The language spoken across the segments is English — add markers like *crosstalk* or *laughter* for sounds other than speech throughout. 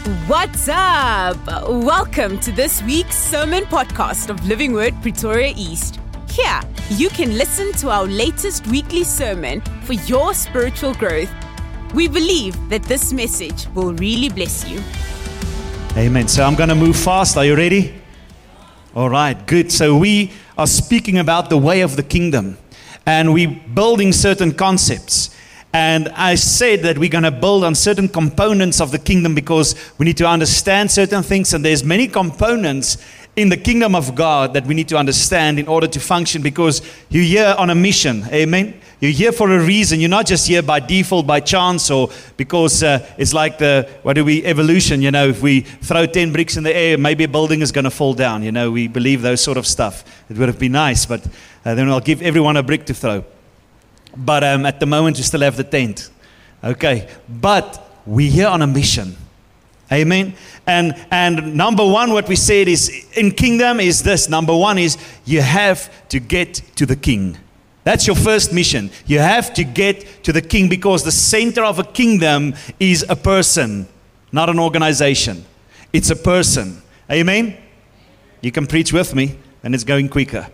What's up? Welcome to this week's sermon podcast of Living Word Pretoria East. Here, you can listen to our latest weekly sermon for your spiritual growth. We believe that this message will really bless you. Amen. So I'm going to move fast. Are you ready? All right, good. So we are speaking about the way of the kingdom and we're building certain concepts. And I said that we're going to build on certain components of the kingdom because we need to understand certain things. And there's many components in the kingdom of God that we need to understand in order to function because you're here on a mission. Amen. You're here for a reason. You're not just here by default, by chance, or because uh, it's like the, what do we, evolution. You know, if we throw 10 bricks in the air, maybe a building is going to fall down. You know, we believe those sort of stuff. It would have been nice, but uh, then I'll give everyone a brick to throw. But um, at the moment, you still have the tent. Okay. But we're here on a mission. Amen. And and number one, what we said is in kingdom is this. Number one is you have to get to the king. That's your first mission. You have to get to the king because the center of a kingdom is a person, not an organization. It's a person. Amen. You can preach with me, and it's going quicker.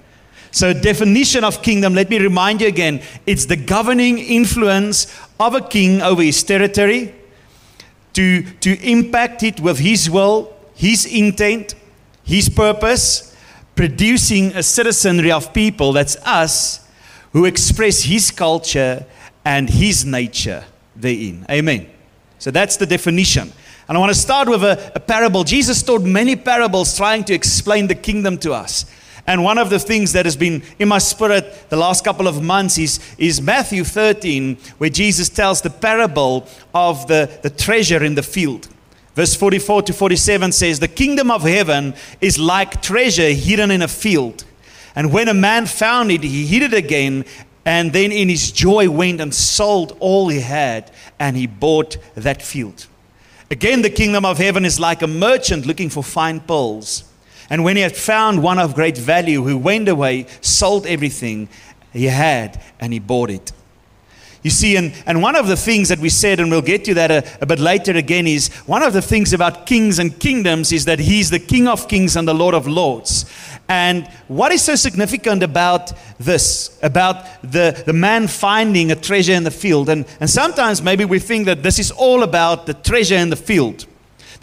So, definition of kingdom, let me remind you again it's the governing influence of a king over his territory to, to impact it with his will, his intent, his purpose, producing a citizenry of people, that's us, who express his culture and his nature therein. Amen. So, that's the definition. And I want to start with a, a parable. Jesus told many parables trying to explain the kingdom to us. And one of the things that has been in my spirit the last couple of months is, is Matthew 13, where Jesus tells the parable of the, the treasure in the field. Verse 44 to 47 says, The kingdom of heaven is like treasure hidden in a field. And when a man found it, he hid it again, and then in his joy went and sold all he had, and he bought that field. Again, the kingdom of heaven is like a merchant looking for fine pearls and when he had found one of great value, who went away, sold everything he had, and he bought it. You see, and, and one of the things that we said, and we'll get to that a, a, bit later again, is one of the things about kings and kingdoms is that he's the King of kings and the Lord of lords. And what is so significant about this, about the, the man finding a treasure in the field? And, and sometimes maybe we think that this is all about the treasure in the field,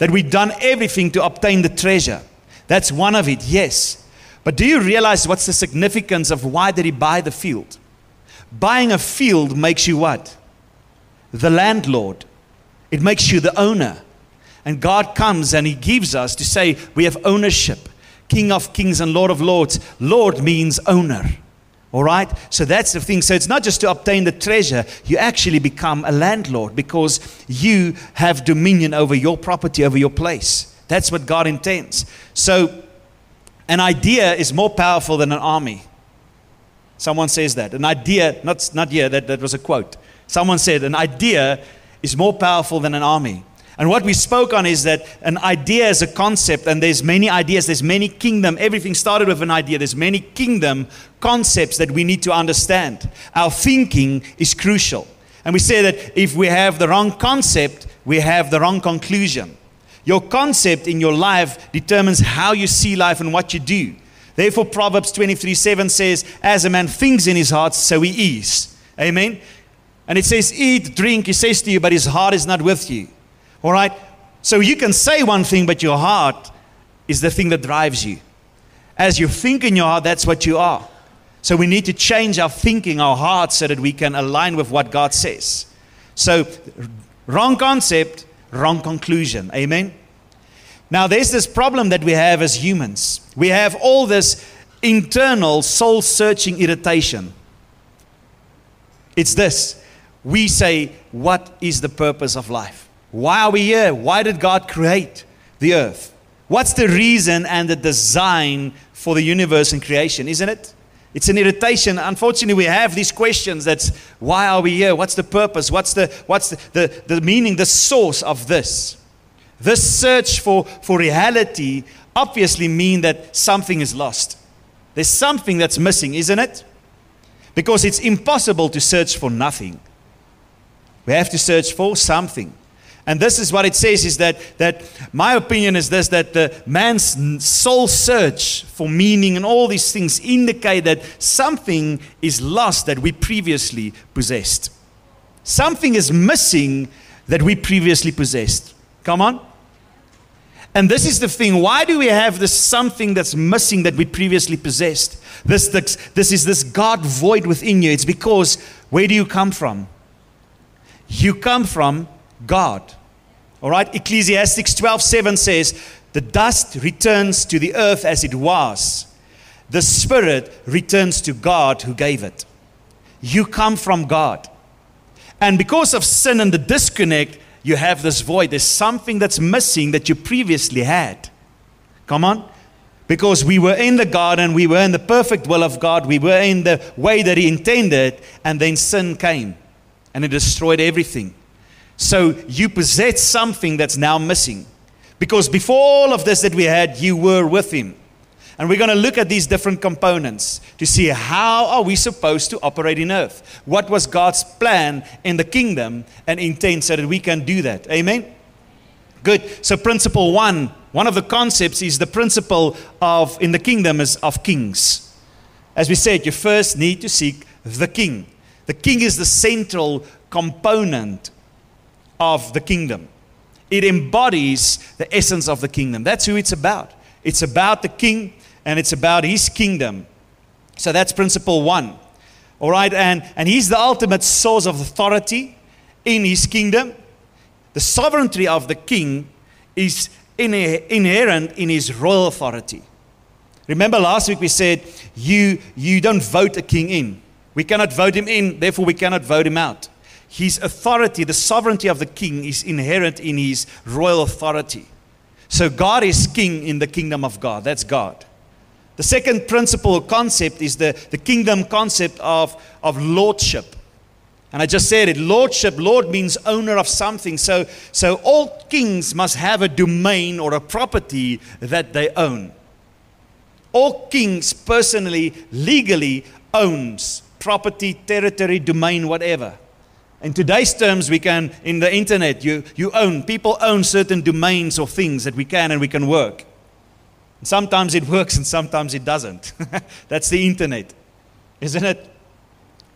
that we've done everything to obtain the treasure. That's one of it, yes. But do you realize what's the significance of why did he buy the field? Buying a field makes you what? The landlord. It makes you the owner. And God comes and he gives us to say we have ownership. King of kings and Lord of lords. Lord means owner. All right? So that's the thing. So it's not just to obtain the treasure, you actually become a landlord because you have dominion over your property, over your place. That's what God intends. So, an idea is more powerful than an army. Someone says that. An idea, not, not here, that, that was a quote. Someone said, an idea is more powerful than an army. And what we spoke on is that an idea is a concept, and there's many ideas, there's many kingdom. Everything started with an idea. There's many kingdom concepts that we need to understand. Our thinking is crucial. And we say that if we have the wrong concept, we have the wrong conclusion. Your concept in your life determines how you see life and what you do. Therefore, Proverbs 23 7 says, As a man thinks in his heart, so he is. Amen. And it says, Eat, drink, he says to you, but his heart is not with you. All right? So you can say one thing, but your heart is the thing that drives you. As you think in your heart, that's what you are. So we need to change our thinking, our hearts, so that we can align with what God says. So, wrong concept, wrong conclusion. Amen? Now, there's this problem that we have as humans. We have all this internal soul searching irritation. It's this we say, What is the purpose of life? Why are we here? Why did God create the earth? What's the reason and the design for the universe and creation, isn't it? It's an irritation. Unfortunately, we have these questions that's why are we here? What's the purpose? What's the what's the, the, the meaning, the source of this? This search for, for reality obviously mean that something is lost. There's something that's missing, isn't it? Because it's impossible to search for nothing. We have to search for something. And this is what it says is that, that my opinion is this that the man's soul search for meaning and all these things indicate that something is lost that we previously possessed. Something is missing that we previously possessed. Come on. And this is the thing. Why do we have this something that's missing that we previously possessed? This, this, this is this God void within you. It's because where do you come from? You come from God. All right? Ecclesiastes 12 7 says, The dust returns to the earth as it was, the spirit returns to God who gave it. You come from God. And because of sin and the disconnect, you have this void. There's something that's missing that you previously had. Come on. Because we were in the garden, we were in the perfect will of God, we were in the way that He intended, and then sin came and it destroyed everything. So you possess something that's now missing. Because before all of this that we had, you were with Him. And we're going to look at these different components to see how are we supposed to operate in earth. What was God's plan in the kingdom and intent so that we can do that. Amen. Good. So principle 1, one of the concepts is the principle of in the kingdom is of kings. As we said, you first need to seek the king. The king is the central component of the kingdom. It embodies the essence of the kingdom. That's who it's about. It's about the king and it's about his kingdom. So that's principle one. All right, and, and he's the ultimate source of authority in his kingdom. The sovereignty of the king is inherent in his royal authority. Remember last week we said you, you don't vote a king in. We cannot vote him in, therefore we cannot vote him out. His authority, the sovereignty of the king, is inherent in his royal authority. So God is king in the kingdom of God. That's God. The second principle or concept is the, the kingdom concept of, of lordship. And I just said it lordship, Lord means owner of something. So, so all kings must have a domain or a property that they own. All kings personally, legally owns property, territory, domain, whatever. In today's terms, we can, in the internet, you, you own, people own certain domains or things that we can and we can work. Sometimes it works and sometimes it doesn't. *laughs* That's the internet, isn't it?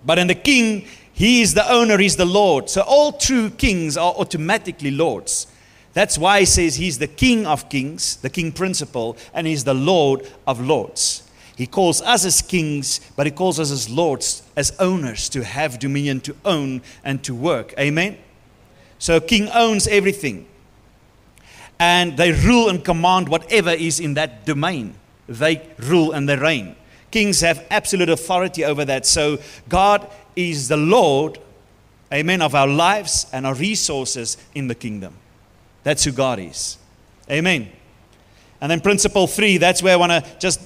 But in the king, he is the owner, he's the Lord. So all true kings are automatically lords. That's why he says he's the king of kings, the king principle, and he's the Lord of lords. He calls us as kings, but he calls us as lords, as owners, to have dominion, to own, and to work. Amen? So king owns everything and they rule and command whatever is in that domain. They rule and they reign. Kings have absolute authority over that. So God is the Lord, amen, of our lives and our resources in the kingdom. That's who God is. Amen. And then principle three, that's where I want to just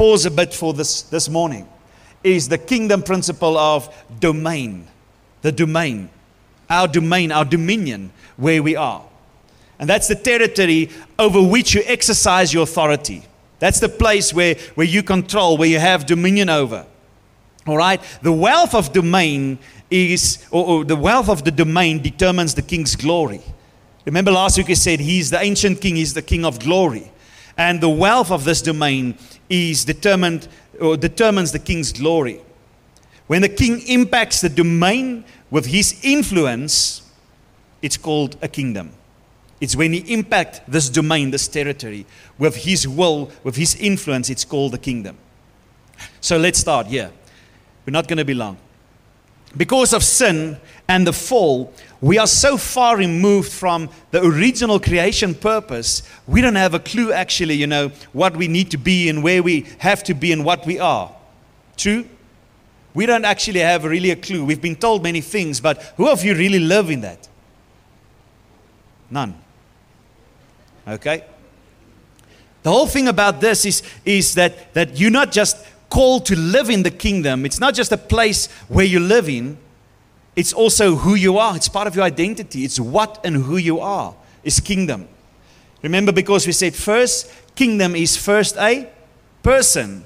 pause a bit for this, this morning, is the kingdom principle of domain. The domain. Our domain, our dominion, where we are. And that's the territory over which you exercise your authority. That's the place where, where you control, where you have dominion over. All right? The wealth of domain is, or, or the wealth of the domain determines the king's glory. Remember last week I said he's the ancient king, he's the king of glory. And the wealth of this domain is determined or determines the king's glory. When the king impacts the domain with his influence, it's called a kingdom. It's when he impacts this domain, this territory, with his will, with his influence, it's called the kingdom. So let's start here. We're not going to be long. Because of sin and the fall, we are so far removed from the original creation purpose, we don't have a clue actually, you know, what we need to be and where we have to be and what we are. True? We don't actually have really a clue. We've been told many things, but who of you really live in that? None. Okay? The whole thing about this is, is that, that you're not just called to live in the kingdom. It's not just a place where you live in, it's also who you are. It's part of your identity. It's what and who you are is kingdom. Remember, because we said first, kingdom is first a person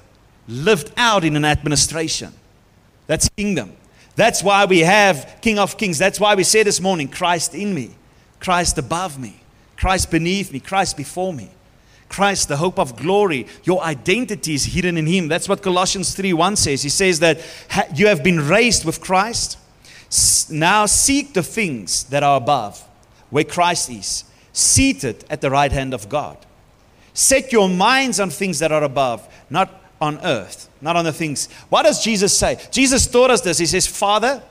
lived out in an administration. That's kingdom. That's why we have King of Kings. That's why we say this morning, Christ in me. Christ above me, Christ beneath me, Christ before me. Christ, the hope of glory. Your identity is hidden in Him. That's what Colossians 3 1 says. He says that you have been raised with Christ. Now seek the things that are above, where Christ is, seated at the right hand of God. Set your minds on things that are above, not on earth, not on the things. What does Jesus say? Jesus taught us this. He says, Father,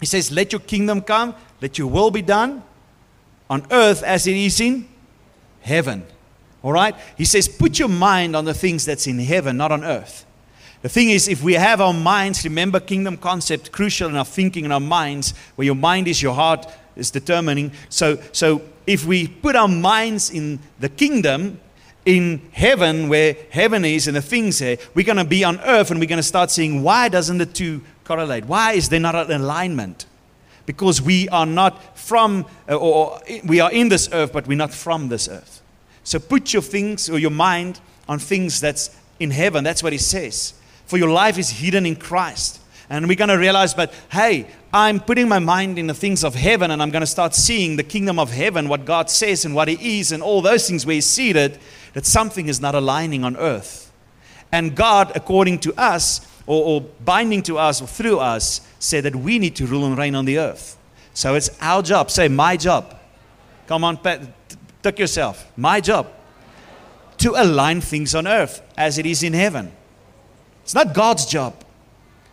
He says, let your kingdom come, let your will be done on earth as it is in heaven. All right? He says, put your mind on the things that's in heaven, not on earth. The thing is, if we have our minds, remember kingdom concept, crucial in our thinking and our minds, where your mind is, your heart is determining. So, so if we put our minds in the kingdom, in heaven, where heaven is and the things there, we're going to be on earth and we're going to start seeing why doesn't the two correlate? Why is there not an alignment? Because we are not from, uh, or we are in this earth, but we're not from this earth. So put your things or your mind on things that's in heaven. That's what he says. For your life is hidden in Christ. And we're going to realize, but hey, I'm putting my mind in the things of heaven and I'm going to start seeing the kingdom of heaven, what God says and what He is, and all those things where He's seated, that something is not aligning on earth. And God, according to us, or, or binding to us or through us, said that we need to rule and reign on the earth. So it's our job. Say, my job. Come on, Pat, take yourself. My job. To align things on earth as it is in heaven. It's not God's job.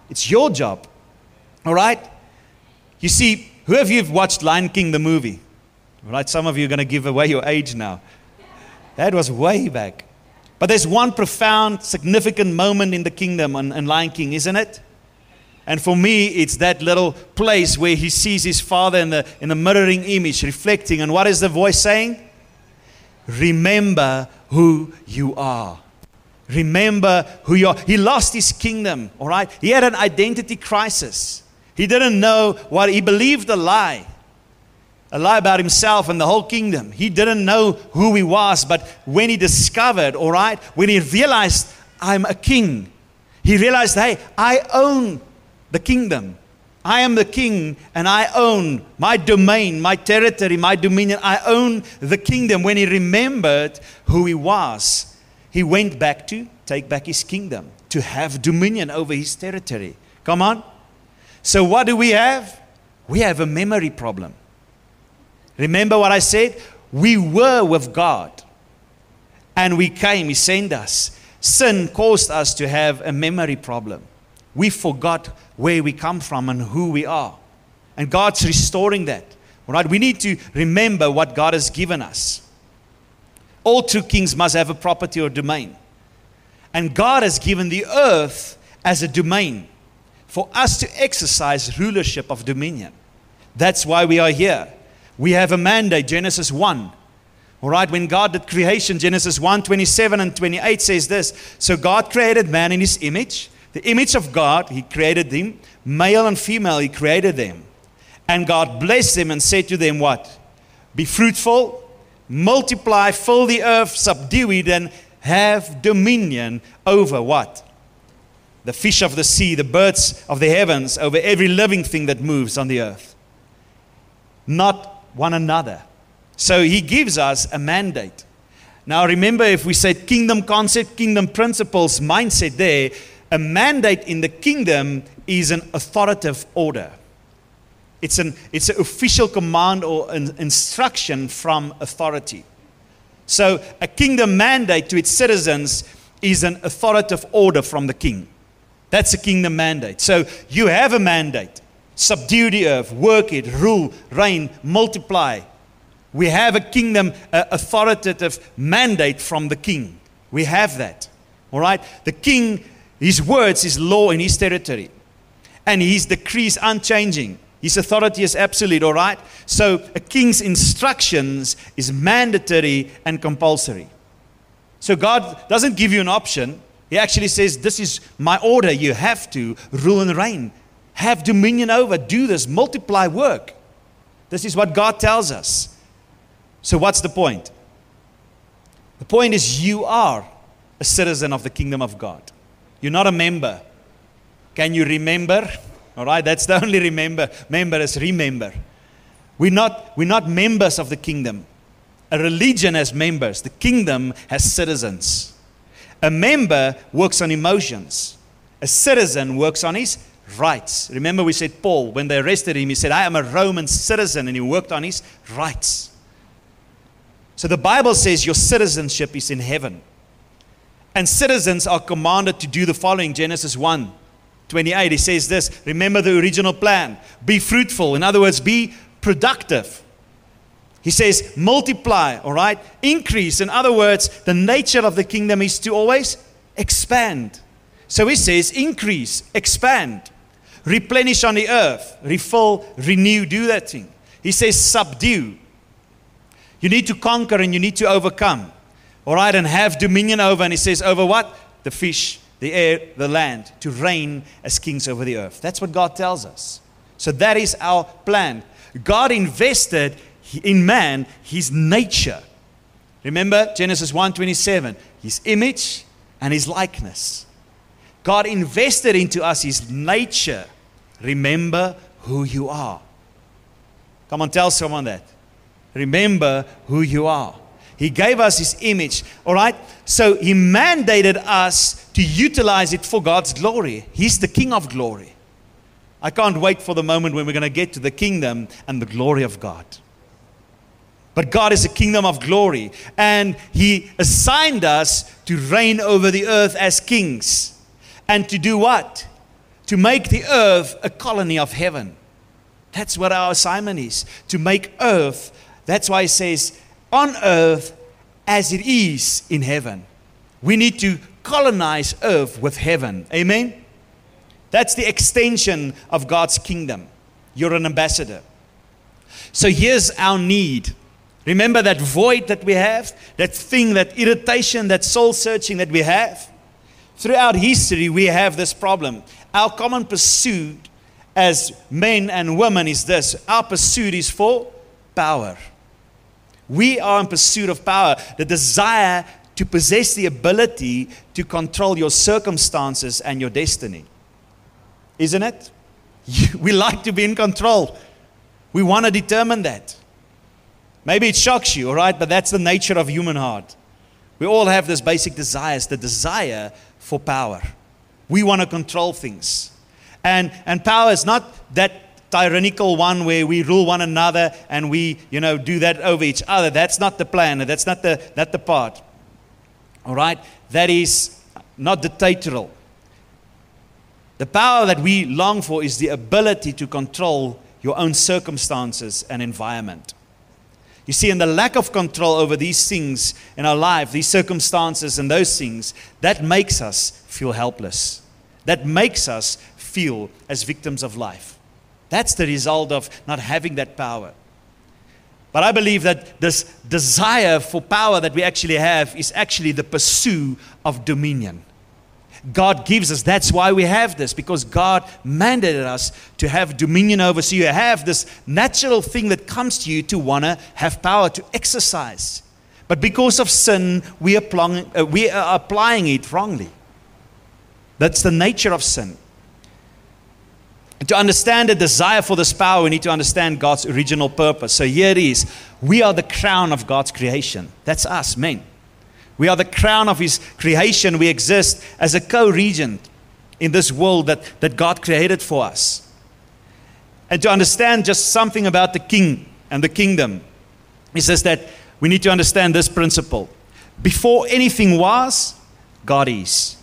It's your job. All right? You see, who of you have watched Lion King, the movie? All right, some of you are going to give away your age now. That was way back. But there's one profound, significant moment in the kingdom and Lion King, isn't it? And for me, it's that little place where he sees his father in the, in the mirroring image, reflecting. And what is the voice saying? Remember who you are. Remember who you are. He lost his kingdom, all right? He had an identity crisis. He didn't know what he believed a lie. A lie about himself and the whole kingdom. He didn't know who he was, but when he discovered, all right, when he realized, I'm a king, he realized, hey, I own the kingdom. I am the king and I own my domain, my territory, my dominion. I own the kingdom. When he remembered who he was, he went back to take back his kingdom, to have dominion over his territory. Come on. So, what do we have? We have a memory problem. Remember what I said? We were with God and we came, He sent us. Sin caused us to have a memory problem. We forgot where we come from and who we are. And God's restoring that. Right? We need to remember what God has given us. All true kings must have a property or domain. And God has given the earth as a domain for us to exercise rulership of dominion. That's why we are here. We have a mandate, Genesis 1. All right, when God did creation, Genesis 1 27 and 28 says this So God created man in his image. The image of God, he created them. Male and female, he created them. And God blessed them and said to them, What? Be fruitful, multiply, fill the earth, subdue it, and have dominion over what? The fish of the sea, the birds of the heavens, over every living thing that moves on the earth. Not one another. So he gives us a mandate. Now, remember, if we said kingdom concept, kingdom principles, mindset there, a mandate in the kingdom is an authoritative order. It's an, it's an official command or an instruction from authority. So, a kingdom mandate to its citizens is an authoritative order from the king. That's a kingdom mandate. So, you have a mandate subdue the earth, work it, rule, reign, multiply. We have a kingdom uh, authoritative mandate from the king. We have that. All right? The king, his words, his law in his territory. And his decrees unchanging. His authority is absolute, all right? So a king's instructions is mandatory and compulsory. So God doesn't give you an option. He actually says, This is my order. You have to rule and reign, have dominion over, do this, multiply work. This is what God tells us. So, what's the point? The point is, you are a citizen of the kingdom of God. You're not a member. Can you remember? All right, that's the *laughs* only remember. Member is remember. We're not, we're not members of the kingdom. A religion has members, the kingdom has citizens. A member works on emotions, a citizen works on his rights. Remember, we said Paul, when they arrested him, he said, I am a Roman citizen, and he worked on his rights. So the Bible says your citizenship is in heaven. And citizens are commanded to do the following Genesis 1 28. He says this Remember the original plan. Be fruitful. In other words, be productive. He says, multiply, all right? Increase. In other words, the nature of the kingdom is to always expand. So he says, increase, expand, replenish on the earth, refill, renew, do that thing. He says, subdue. You need to conquer and you need to overcome, all right? And have dominion over. And he says, over what? The fish, the air, the land, to reign as kings over the earth. That's what God tells us. So that is our plan. God invested in man his nature. Remember Genesis 1:27, his image and his likeness. God invested into us his nature. Remember who you are. Come on, tell someone that. Remember who you are. He gave us his image, all right? So he mandated us to utilize it for God's glory. He's the King of glory. I can't wait for the moment when we're going to get to the kingdom and the glory of God. But God is a kingdom of glory, and He assigned us to reign over the earth as kings. And to do what? To make the earth a colony of heaven. That's what our assignment is to make earth. That's why He says, on earth as it is in heaven. We need to colonize earth with heaven. Amen? That's the extension of God's kingdom. You're an ambassador. So here's our need Remember that void that we have, that thing, that irritation, that soul searching that we have? Throughout history, we have this problem. Our common pursuit as men and women is this our pursuit is for power. We are in pursuit of power, the desire to possess the ability to control your circumstances and your destiny. Isn't it? *laughs* We like to be in control. We want to determine that. Maybe it shocks you, all right, but that's the nature of human heart. We all have this basic desires, the desire for power. We want to control things. And, and power is not that tyrannical one where we rule one another and we, you know, do that over each other. That's not the plan. That's not the, not the part. All right? That is not dictatorial. The power that we long for is the ability to control your own circumstances and environment. You see, in the lack of control over these things in our life, these circumstances and those things, that makes us feel helpless. That makes us feel as victims of life. That's the result of not having that power. But I believe that this desire for power that we actually have is actually the pursuit of dominion. God gives us. That's why we have this, because God mandated us to have dominion over. So you have this natural thing that comes to you to want to have power, to exercise. But because of sin, we, applying, uh, we are applying it wrongly. That's the nature of sin. To understand the desire for this power, we need to understand God's original purpose. So here it is. We are the crown of God's creation. That's us, men. We are the crown of His creation. We exist as a co regent in this world that, that God created for us. And to understand just something about the king and the kingdom, He says that we need to understand this principle. Before anything was, God is.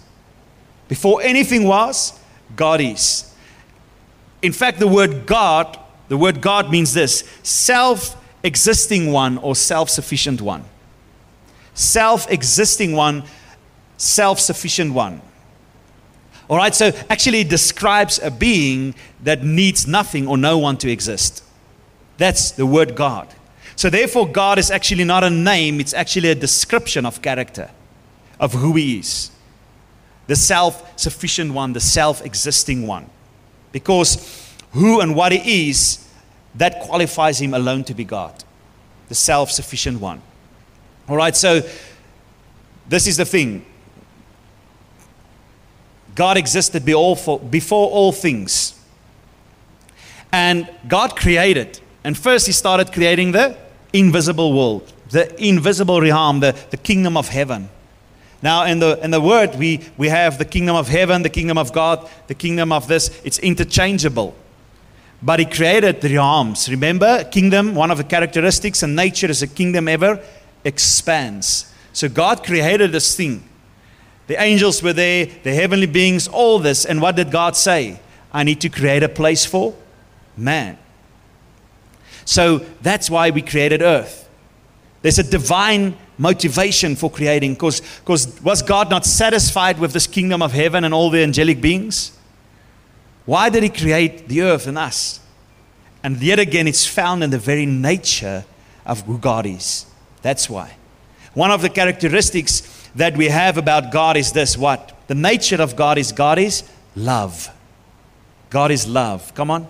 Before anything was, God is. In fact, the word God, the word God means this self existing one or self sufficient one self existing one, self sufficient one. All right, so actually it describes a being that needs nothing or no one to exist. That's the word God. So therefore, God is actually not a name, it's actually a description of character, of who He is. The self sufficient one, the self existing one. Because who and what He is, that qualifies Him alone to be God, the self sufficient one. All right, so this is the thing God existed before all things. And God created And first, he started creating the invisible world, the invisible realm, the, the kingdom of heaven. Now, in the, in the word, we, we have the kingdom of heaven, the kingdom of God, the kingdom of this. It's interchangeable. But he created the realms. Remember, kingdom, one of the characteristics and nature is a kingdom ever expands. So God created this thing. The angels were there, the heavenly beings, all this. And what did God say? I need to create a place for man. So that's why we created earth. There's a divine motivation for creating because was God not satisfied with this kingdom of heaven and all the angelic beings? Why did He create the earth and us? And yet again, it's found in the very nature of who God is. That's why. One of the characteristics that we have about God is this what? The nature of God is God is love. God is love. Come on.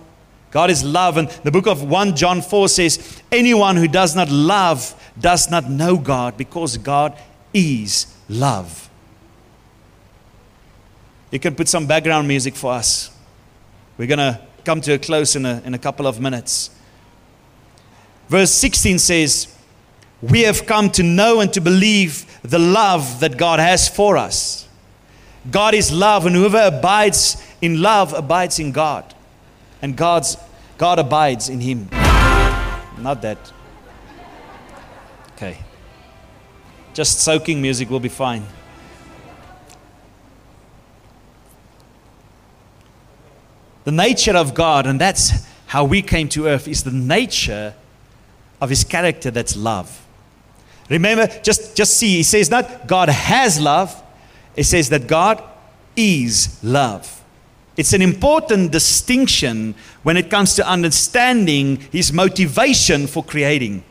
God is love. And the book of 1 John 4 says, Anyone who does not love does not know God because God is love. You can put some background music for us. We're going to come to a close in a, in a couple of minutes. Verse 16 says, We have come to know and to believe the love that God has for us. God is love, and whoever abides in love abides in God. And God's, God abides in him. Not that. Okay. Just soaking music will be fine. The nature of God, and that's how we came to earth, is the nature of his character that's love. Remember, just, just see, he says not God has love, it says that God is love. It's an important distinction when it comes to understanding his motivation for creating.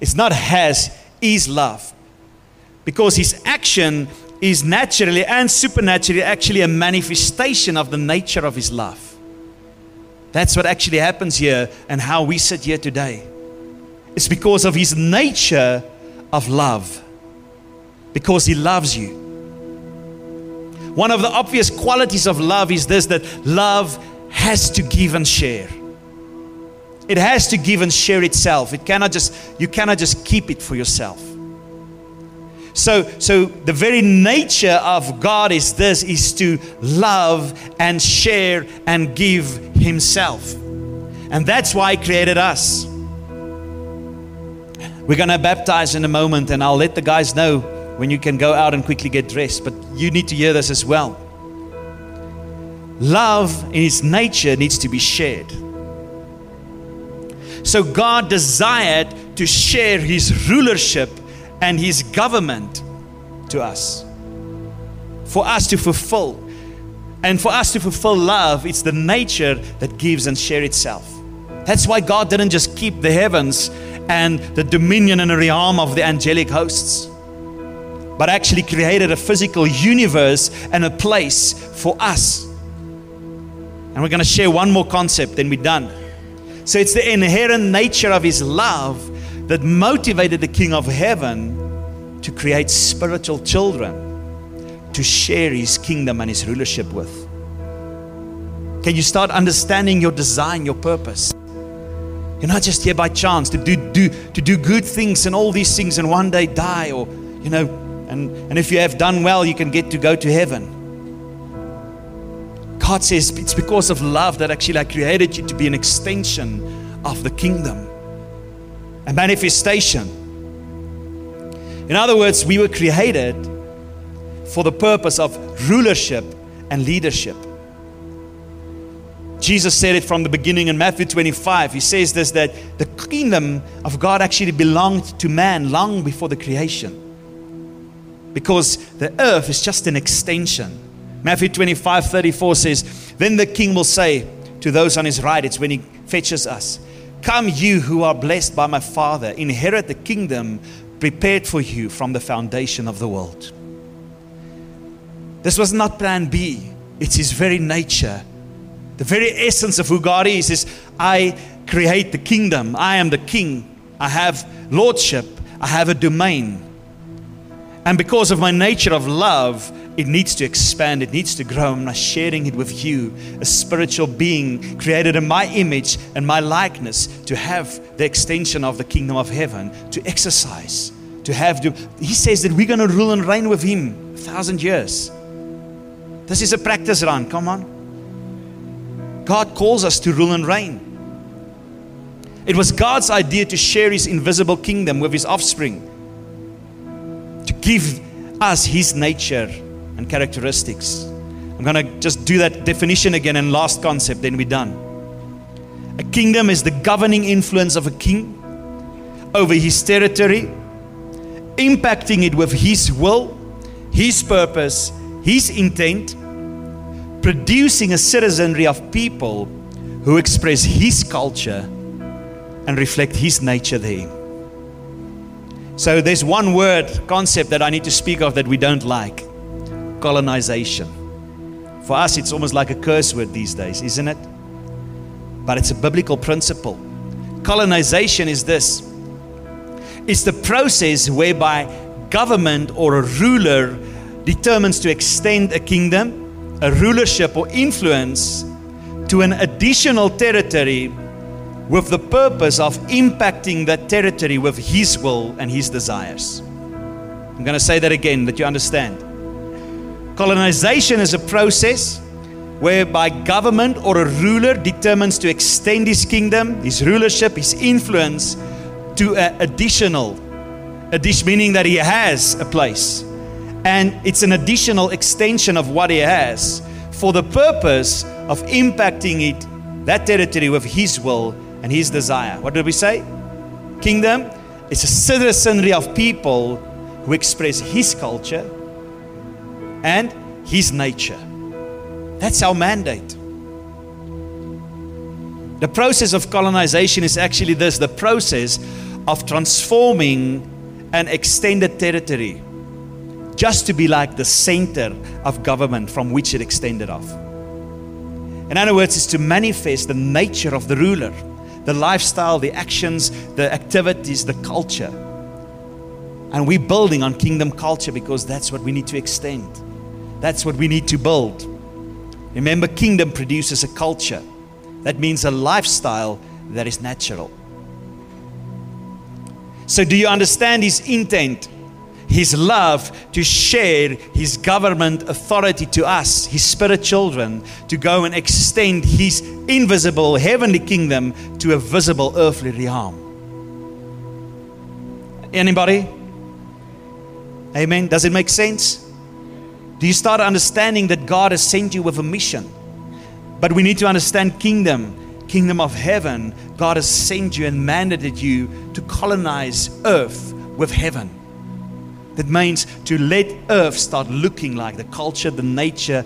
It's not has, is love. Because his action is naturally and supernaturally actually a manifestation of the nature of his love. That's what actually happens here and how we sit here today. It's because of his nature of love. Because he loves you. One of the obvious qualities of love is this that love has to give and share. It has to give and share itself. It cannot just you cannot just keep it for yourself. So, so the very nature of God is this is to love and share and give himself. And that's why he created us. We're going to baptize in a moment and I'll let the guys know when you can go out and quickly get dressed, but you need to hear this as well. Love in its nature needs to be shared. So God desired to share his rulership and his government to us. For us to fulfill. And for us to fulfill love, it's the nature that gives and share itself. That's why God didn't just keep the heavens and the dominion and the realm of the angelic hosts, but actually created a physical universe and a place for us. And we're going to share one more concept, then we're done. So it's the inherent nature of His love that motivated the King of Heaven to create spiritual children to share His kingdom and His rulership with. Can you start understanding your design, your purpose? You're not just here by chance to do, do, to do good things and all these things and one day die, or, you know, and, and if you have done well, you can get to go to heaven. God says it's because of love that actually I created you to be an extension of the kingdom, a manifestation. In other words, we were created for the purpose of rulership and leadership. Jesus said it from the beginning in Matthew 25. He says this that the kingdom of God actually belonged to man long before the creation. Because the earth is just an extension. Matthew 25 34 says, Then the king will say to those on his right, it's when he fetches us, Come, you who are blessed by my Father, inherit the kingdom prepared for you from the foundation of the world. This was not plan B, it's his very nature the very essence of who God is is I create the kingdom. I am the king. I have lordship. I have a domain. And because of my nature of love it needs to expand, it needs to grow. I'm sharing it with you, a spiritual being created in my image and my likeness, to have the extension of the kingdom of heaven, to exercise, to have. To, he says that we're going to rule and reign with Him a thousand years. This is a practice run, come on. God calls us to rule and reign. It was God's idea to share His invisible kingdom with His offspring, give us His nature and characteristics. I'm going to just do that definition again and last concept, then we're done. A kingdom is the governing influence of a king over his territory, impacting it with his will, his purpose, his intent, producing a citizenry of people who express his culture and reflect his nature there. So there's one word concept that I need to speak of that we don't like colonization. For us, it's almost like a curse word these days, isn't it? But it's a biblical principle. Colonization is this it's the process whereby government or a ruler determines to extend a kingdom, a rulership, or influence to an additional territory with the purpose of impacting that territory with his will and his desires. I'm going to say that again that you understand. Colonization is a process whereby government or a ruler determines to extend his kingdom, his rulership, his influence to an additional, addition, meaning that he has a place. And it's an additional extension of what he has for the purpose of impacting it, that territory with his will and his desire. What did we say? Kingdom is a citizenry of people who express his culture and His nature. That's our mandate. The process of colonization is actually this the process of transforming an extended territory just to be like the center of government from which it extended off. In other words, is to manifest the nature of the ruler, the lifestyle, the actions, the activities, the culture. And we're building on kingdom culture because that's what we need to extend. That's what we need to build. Remember, kingdom produces a culture. That means a lifestyle that is natural. So, do you understand his intent? His love to share his government authority to us, his spirit children, to go and extend his invisible heavenly kingdom to a visible earthly realm. Anybody? Amen. Does it make sense? Do you start understanding that God has sent you with a mission? But we need to understand kingdom, kingdom of heaven. God has sent you and mandated you to colonize earth with heaven. That means to let earth start looking like the culture, the nature,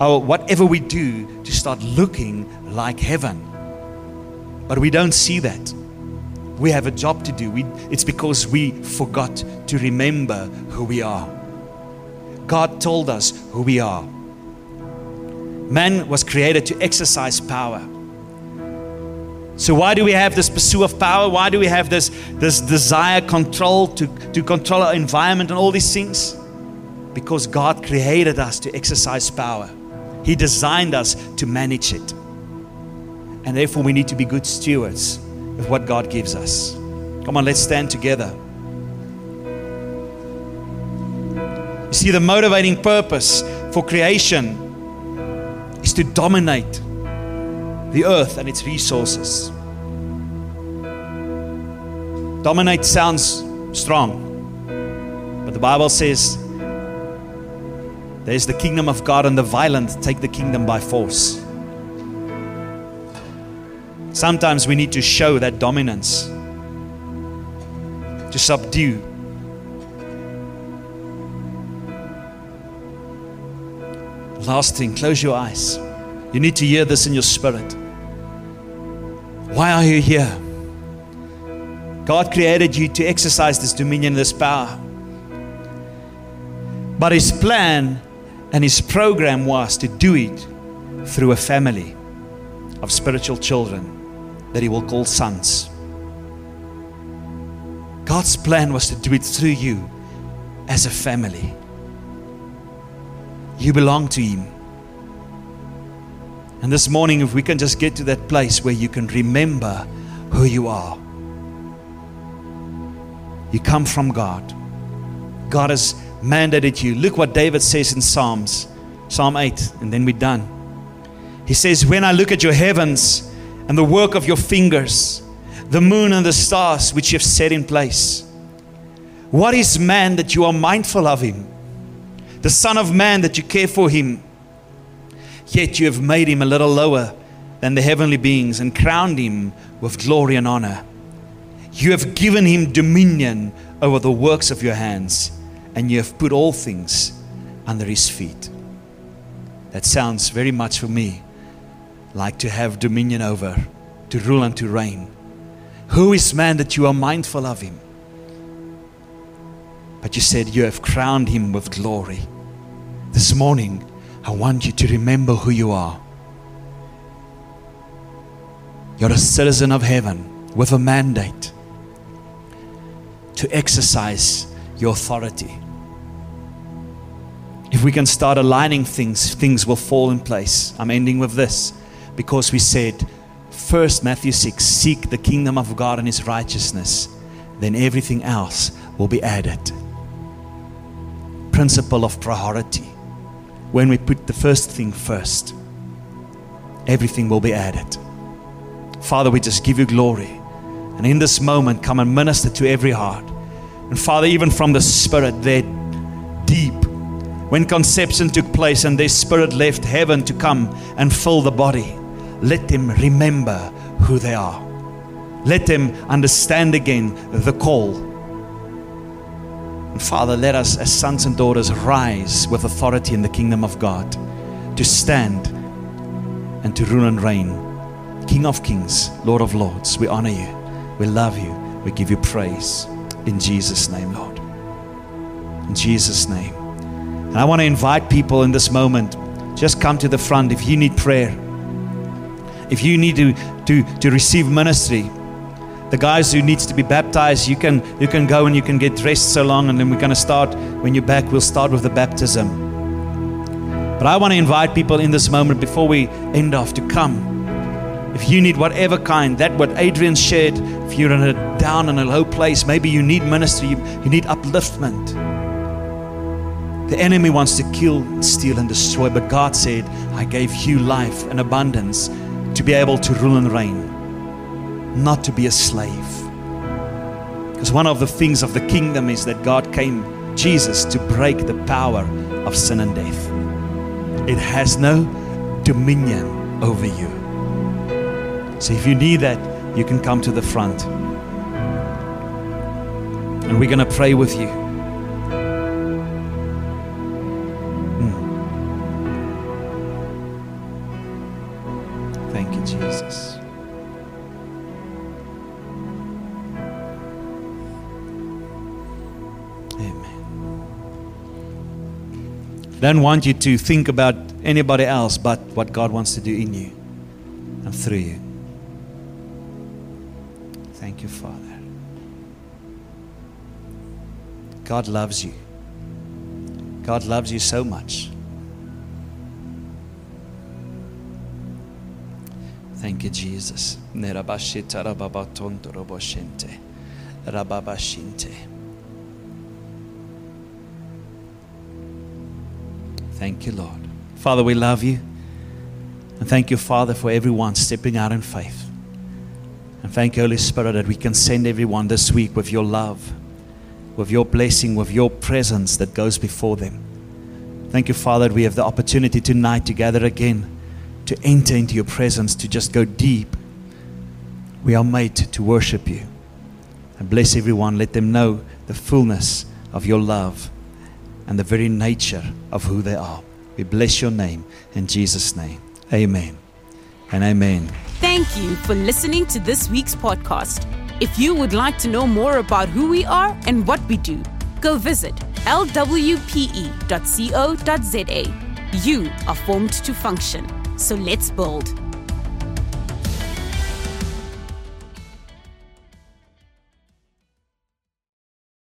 or whatever we do to start looking like heaven. But we don't see that. We have a job to do. We, it's because we forgot to remember who we are. God told us who we are. Man was created to exercise power. So why do we have this pursuit of power? Why do we have this, this desire, control to, to control our environment and all these things? Because God created us to exercise power. He designed us to manage it. And therefore we need to be good stewards of what God gives us. Come on, let's stand together. You see, the motivating purpose for creation is to dominate the earth and its resources. Dominate sounds strong, but the Bible says there's the kingdom of God, and the violent take the kingdom by force. Sometimes we need to show that dominance, to subdue Last thing, close your eyes. You need to hear this in your spirit. Why are you here? God created you to exercise this dominion, this power. But His plan and His program was to do it through a family of spiritual children that He will call sons. God's plan was to do it through you as a family. You belong to Him. And this morning, if we can just get to that place where you can remember who you are, you come from God. God has mandated you. Look what David says in Psalms, Psalm 8, and then we're done. He says, When I look at your heavens and the work of your fingers, the moon and the stars which you have set in place, what is man that you are mindful of him? The Son of Man that you care for him. Yet you have made him a little lower than the heavenly beings and crowned him with glory and honor. You have given him dominion over the works of your hands, and you have put all things under his feet. That sounds very much for me like to have dominion over, to rule and to reign. Who is man that you are mindful of him? But you said you have crowned him with glory. This morning, I want you to remember who you are. You're a citizen of heaven with a mandate to exercise your authority. If we can start aligning things, things will fall in place. I'm ending with this because we said, first, Matthew 6, seek the kingdom of God and his righteousness, then everything else will be added. Principle of priority. When we put the first thing first, everything will be added. Father, we just give you glory. And in this moment, come and minister to every heart. And Father, even from the Spirit, there deep, when conception took place and their spirit left heaven to come and fill the body, let them remember who they are. Let them understand again the call. And Father, let us as sons and daughters rise with authority in the kingdom of God to stand and to rule and reign. King of kings, Lord of lords, we honor you. We love you. We give you praise. In Jesus' name, Lord. In Jesus' name. And I want to invite people in this moment, just come to the front if you need prayer. If you need to, to, to receive ministry, the guys who needs to be baptized, you can you can go and you can get dressed so long, and then we're going to start when you're back. We'll start with the baptism. But I want to invite people in this moment before we end off to come. If you need whatever kind, that what Adrian shared, if you're in a down in a low place, maybe you need ministry, you, you need upliftment. The enemy wants to kill, steal, and destroy, but God said, I gave you life and abundance to be able to rule and reign, not to be a slave. Because one of the things of the kingdom is that God came, Jesus, to break the power of sin and death. It has no dominion over you. So if you need that, you can come to the front. And we're going to pray with you. Don't want you to think about anybody else but what God wants to do in you and through you. Thank you, Father. God loves you. God loves you so much. Thank you, Jesus. Thank you, Lord. Father, we love you. And thank you, Father, for everyone stepping out in faith. And thank you, Holy Spirit, that we can send everyone this week with your love, with your blessing, with your presence that goes before them. Thank you, Father, that we have the opportunity tonight to gather again, to enter into your presence, to just go deep. We are made to worship you. And bless everyone. Let them know the fullness of your love and the very nature of who they are. We bless your name in Jesus' name. Amen and amen. Thank you for listening to this week's podcast. If you would like to know more about who we are and what we do, go visit lwpe.co.za. You are formed to function, so let's build.